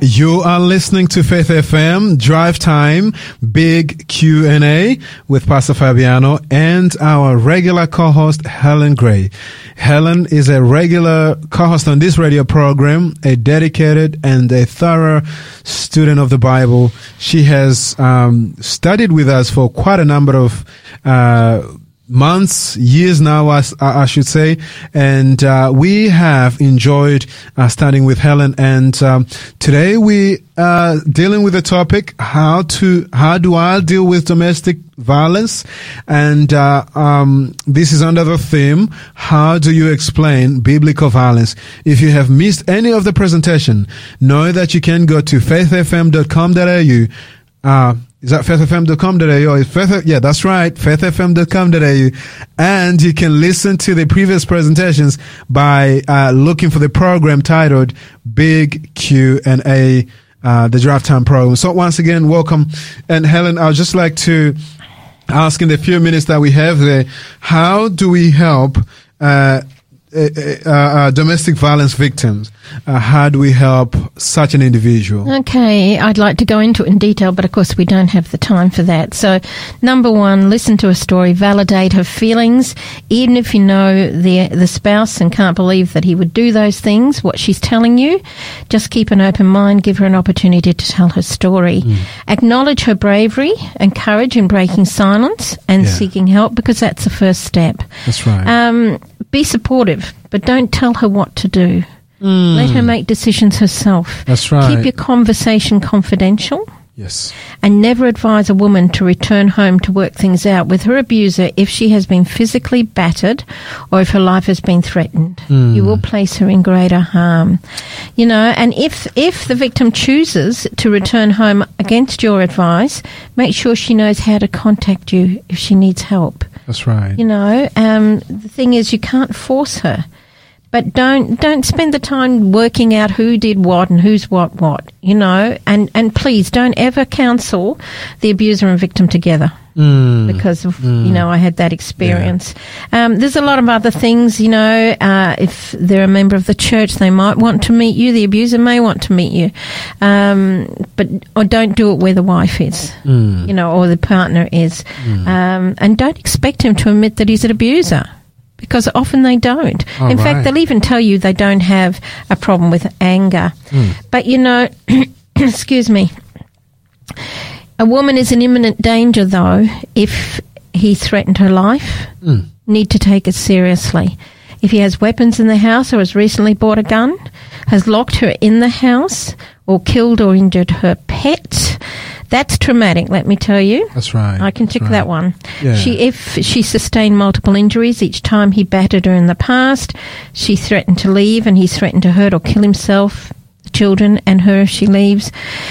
You are listening to Faith FM Drive Time Big Q&A with Pastor Fabiano and our regular co-host Helen Gray. Helen is a regular co-host on this radio program, a dedicated and a thorough student of the Bible. She has um, studied with us for quite a number of uh, months, years now, as I I should say, and uh, we have enjoyed uh, studying with Helen. And um, today we are dealing with the topic: how to how do I deal with domestic violence? And uh, um, this is under the theme: How do you explain biblical violence? If you have missed any of the presentation, know that you can go to faithfm.com.au. Uh, is that faithfm.com.au? Is faith, yeah, that's right. faithfm.com.au. And you can listen to the previous presentations by uh, looking for the program titled Big Q and A, uh, the Drive Time program. So once again, welcome. And Helen, I'd just like to ask in the few minutes that we have there, how do we help uh, uh, uh, uh, domestic violence victims? Uh, how do we help such an individual? Okay, I'd like to go into it in detail, but of course we don't have the time for that. So, number one, listen to a story, validate her feelings, even if you know the the spouse and can't believe that he would do those things. What she's telling you, just keep an open mind, give her an opportunity to tell her story, acknowledge her bravery and courage in breaking silence and Yeah. seeking help, because that's the first step. That's right. Um, be supportive, but don't tell her what to do. Hmm. Let her make decisions herself. That's right. Keep your conversation confidential yes. and never advise a woman to return home to work things out with her abuser if she has been physically battered or if her life has been threatened. You will place her in greater harm. You know, and if if the victim chooses to return home against your advice, make sure she knows how to contact you if she needs help. That's right. You know, um, the thing is, you can't force her, but don't don't spend the time working out who did what and who's what what. You know, and and please don't ever counsel the abuser and victim together Mm. because of you know I had that experience. Um, there's a lot of other things. You know, uh, if they're a member of the church, they might want to meet you. The abuser may want to meet you, um, but or don't do it where the wife is. You know, or the partner is, um, and don't expect him to admit that he's an abuser. Because often they don't. All In right. fact, they'll even tell you they don't have a problem with anger. Hmm. But you know, excuse me, a woman is in imminent danger, though, if he threatened her life. Hmm. Need to take it seriously. If he has weapons in the house or has recently bought a gun, has locked her in the house, or killed or injured her pet, that's traumatic, let me tell you. That's right. I can tick right. that one. Yeah. She, if she sustained multiple injuries each time he battered her in the past, she threatened to leave, and he threatened to hurt or kill himself, children, and her if she leaves.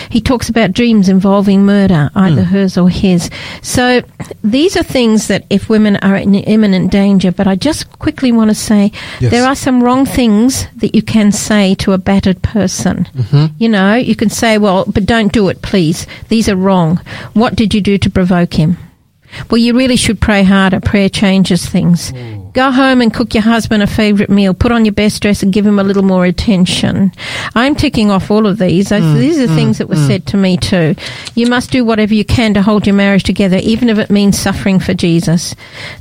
He talks about dreams involving murder, either Hmm. hers or his. So these are things that if women are in imminent danger, but I just quickly want to say Yes. there are some wrong things that you can say to a battered person. Mm-hmm. You know, you can say, well, but don't do it, please. These are wrong. What did you do to provoke him? Well, you really should pray harder. Prayer changes things. Go home and cook your husband a favourite meal. Put on your best dress and give him a little more attention. I'm ticking off all of these. I- mm, these are mm, things that were mm. said to me too. You must do whatever you can to hold your marriage together, even if it means suffering for Jesus.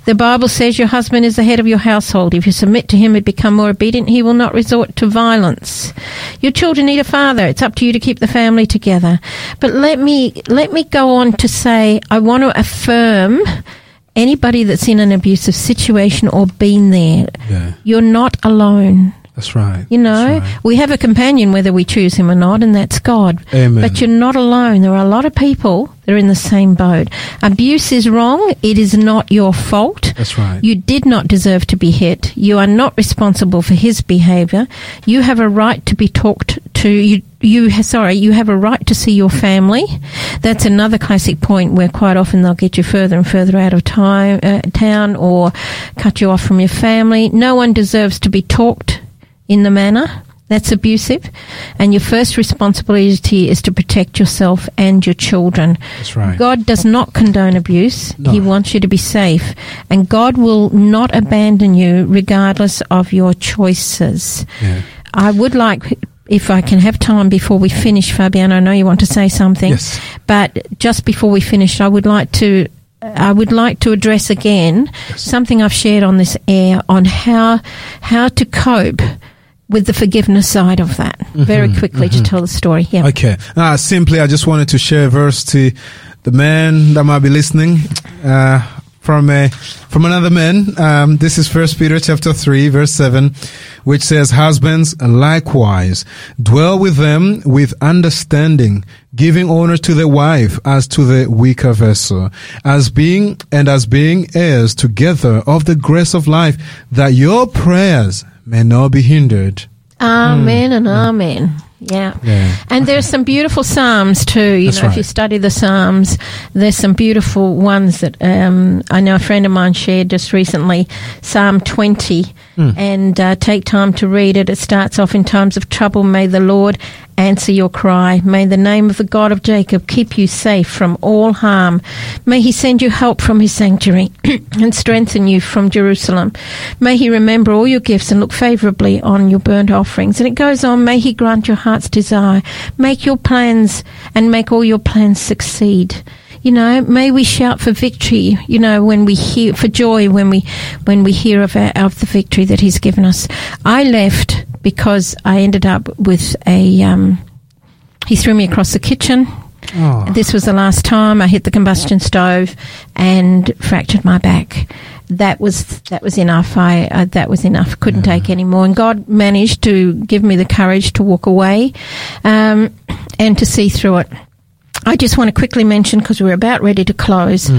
The Bible says your husband is the head of your household. If you submit to him and become more obedient, he will not resort to violence. Your children need a father. It's up to you to keep the family together. But let me let me go on to say I want to affirm anybody that's in an abusive situation or been there. Yeah. You're not alone. That's right. You know, right. we have a companion whether we choose him or not, and that's God. Amen. But you're not alone. There are a lot of people that are in the same boat. Abuse is wrong. It is not your fault. That's right. You did not deserve to be hit. You are not responsible for his behavior. You have a right to be talked to. You, you, sorry, you have a right to see your family. That's another classic point where quite often they'll get you further and further out of time, uh, town or cut you off from your family. No one deserves to be talked in the manner that's abusive. And your first responsibility is to protect yourself and your children. That's right. God does not condone abuse. No. He wants you to be safe. And God will not abandon you regardless of your choices. Yeah. I would like, if I can have time before we finish, Fabiano, I know you want to say something. Yes. But just before we finish, I would like to. I would like to address again something I've shared on this air on how how to cope with the forgiveness side of that. Very quickly to tell the story. Yeah. Okay. Uh, simply, I just wanted to share a verse to the man that might be listening uh, from a from another man. Um, this is First Peter chapter three, verse seven, which says, "Husbands likewise dwell with them with understanding, giving honor to the wife as to the weaker vessel, as being and as being heirs together of the grace of life, that your prayers may not be hindered." Amen and amen. Yeah. Hmm. Yeah. And there's some beautiful psalms too. You That's know, if you study the psalms, there's some beautiful ones that um, I know a friend of mine shared just recently. Psalm 20, Hmm. and uh, take time to read it. It starts off in times of trouble. May the Lord answer your cry. May the name of the God of Jacob keep you safe from all harm. May he send you help from his sanctuary and strengthen you from Jerusalem. May he remember all your gifts and look favorably on your burnt offerings. And it goes on, may he grant your heart's desire. Make your plans and make all your plans succeed. You know, may we shout for victory. You know, when we hear for joy when we when we hear of our, of the victory that He's given us. I left because I ended up with a. Um, he threw me across the kitchen. Oh. This was the last time I hit the combustion stove and fractured my back. That was that was enough. I uh, that was enough. Couldn't take any more. And God managed to give me the courage to walk away, um, and to see through it. I just want to quickly mention because we're about ready to close,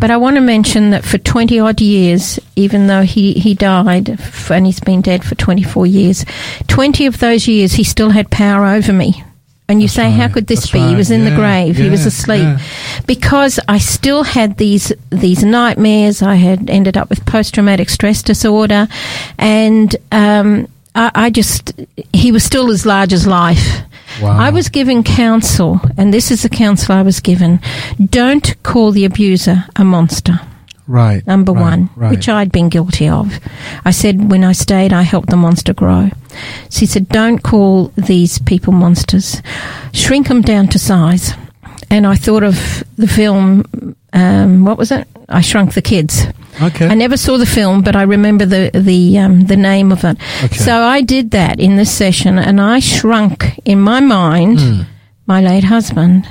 but I want to mention that for 20 odd years, even though he, he died f- and he's been dead for 24 years, 20 of those years he still had power over me. And you say, how could this That's be? He was in the Yeah. grave. He was asleep. Yeah. Because I still had these these nightmares. I had ended up with post traumatic stress disorder, and um, I, I just he was still as large as life. Wow. I was given counsel, and this is the counsel I was given: don't call the abuser a monster. Right. Number right, one, Right. which I'd been guilty of. I said when I stayed, I helped the monster grow. She said, don't call these people monsters. Shrink them down to size. And I thought of the film, um, what was it? I Shrunk the Kids. okay. I never saw the film, but I remember the the um, the name of it. Okay. So I did that in this session, and I shrunk in my mind Hmm. my late husband,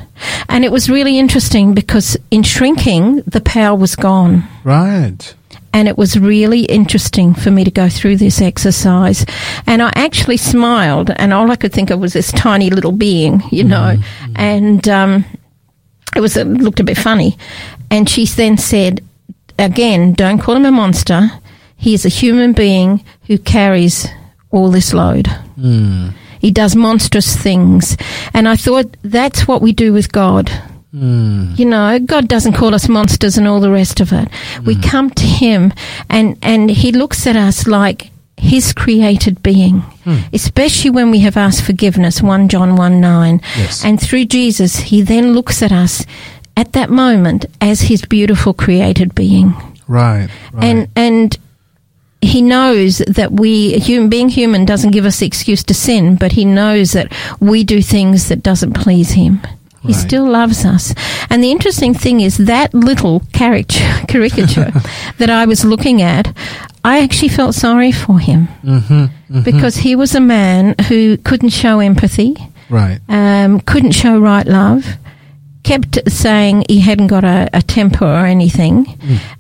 and it was really interesting because in shrinking, the power was gone. right. And it was really interesting for me to go through this exercise. And I actually smiled, and all I could think of was this tiny little being, you know. And um, it was it looked a bit funny. And she then said, again, don't call him a monster. He is a human being who carries all this load. Hmm. He does monstrous things. And I thought that's what we do with God. Hmm. You know, God doesn't call us monsters and all the rest of it. We hmm. come to Him and, and He looks at us like His created being, hmm. especially when we have asked forgiveness, 1 John 1 9. Yes. And through Jesus, He then looks at us at that moment as His beautiful created being. Right. right. And, and, he knows that we, human, being human doesn't give us the excuse to sin, but he knows that we do things that doesn't please him. He Right. still loves us. And the interesting thing is that little caricature, caricature that I was looking at, I actually felt sorry for him Mm-hmm, because he was a man who couldn't show empathy, right. um, couldn't show right love, kept saying he hadn't got a, a temper or anything,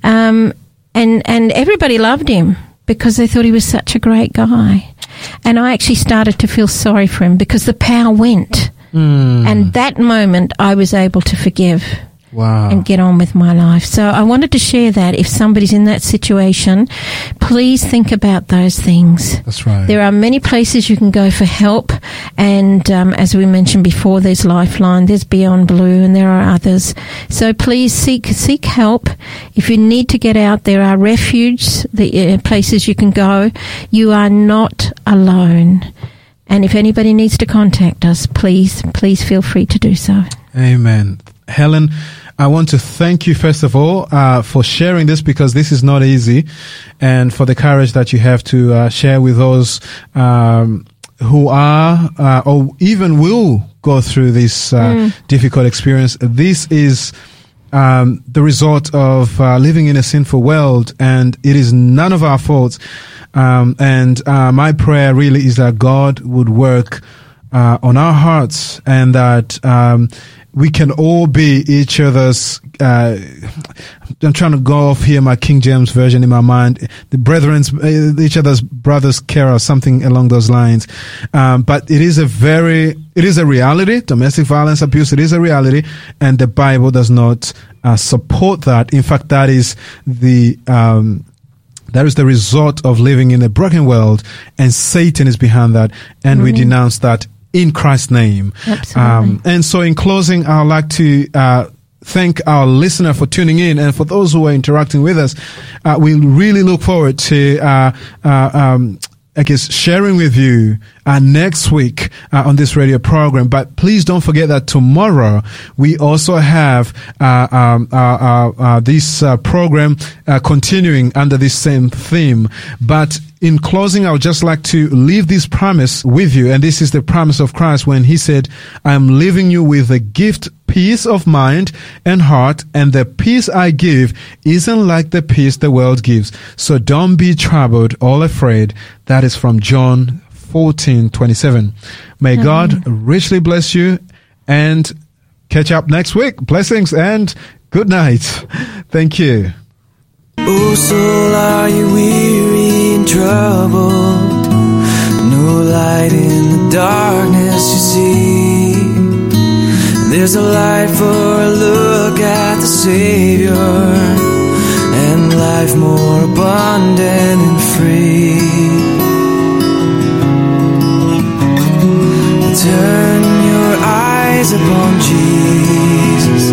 um, and and everybody loved him. because they thought he was such a great guy. And I actually started to feel sorry for him because the power went. Mm. And that moment I was able to forgive wow. and get on with my life. So I wanted to share that if somebody's in that situation, please think about those things. That's right. There are many places you can go for help, and um, as we mentioned before, there's Lifeline, there's Beyond Blue, and there are others. So please seek seek help. If you need to get out, there are refuges, the uh, places you can go. You are not alone. And if anybody needs to contact us, please please feel free to do so. Amen. Helen, I want to thank you first of all uh, for sharing this because this is not easy, and for the courage that you have to uh, share with those um, who are uh, or even will go through this uh, difficult experience. This is. Um, the result of uh, living in a sinful world, and it is none of our faults. Um, and uh, my prayer really is that God would work uh, on our hearts and that um, we can all be each other's. Uh, I'm trying to go off here my King James version in my mind. The brethren's, uh, each other's brothers' care or something along those lines. Um, but it is a very, it is a reality. Domestic violence abuse, it is a reality, and the Bible does not uh, support that. In fact, that is the um, that is the result of living in a broken world, and Satan is behind that, and we denounce that in Christ's name. Absolutely. and so, in closing, I'd like to uh, thank our listener for tuning in, and for those who are interacting with us. Uh, we really look forward to. Uh, uh, um, I guess sharing with you uh, next week uh, on this radio program. But please don't forget that tomorrow we also have uh, um, uh, uh, uh, this program continuing under this same theme. But in closing, I would just like to leave this promise with you. And this is the promise of Christ when he said, I am leaving you with a gift, peace of mind and heart. And the peace I give isn't like the peace the world gives. So don't be troubled or afraid. That is from John 14, 27. May God richly bless you and catch up next week. Blessings and good night. Thank you. Oh, soul, are you weary and troubled? No light in the darkness you see. There's a light for a look at the Savior, and life more abundant and free. Turn your eyes upon Jesus.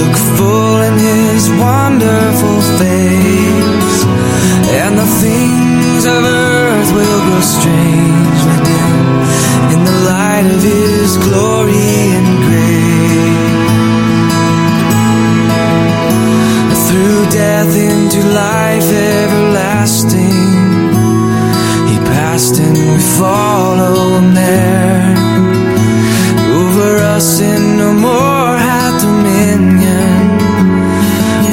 Look full in his wonderful face. And the things of earth will grow strangely dim in the light of his glory and grace. Through death into life everlasting. He passed and we follow him there. Over us sin no more hath dominion.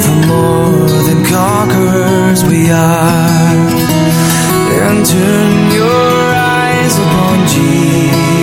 For more than conquerors we are. And turn your eyes upon Jesus.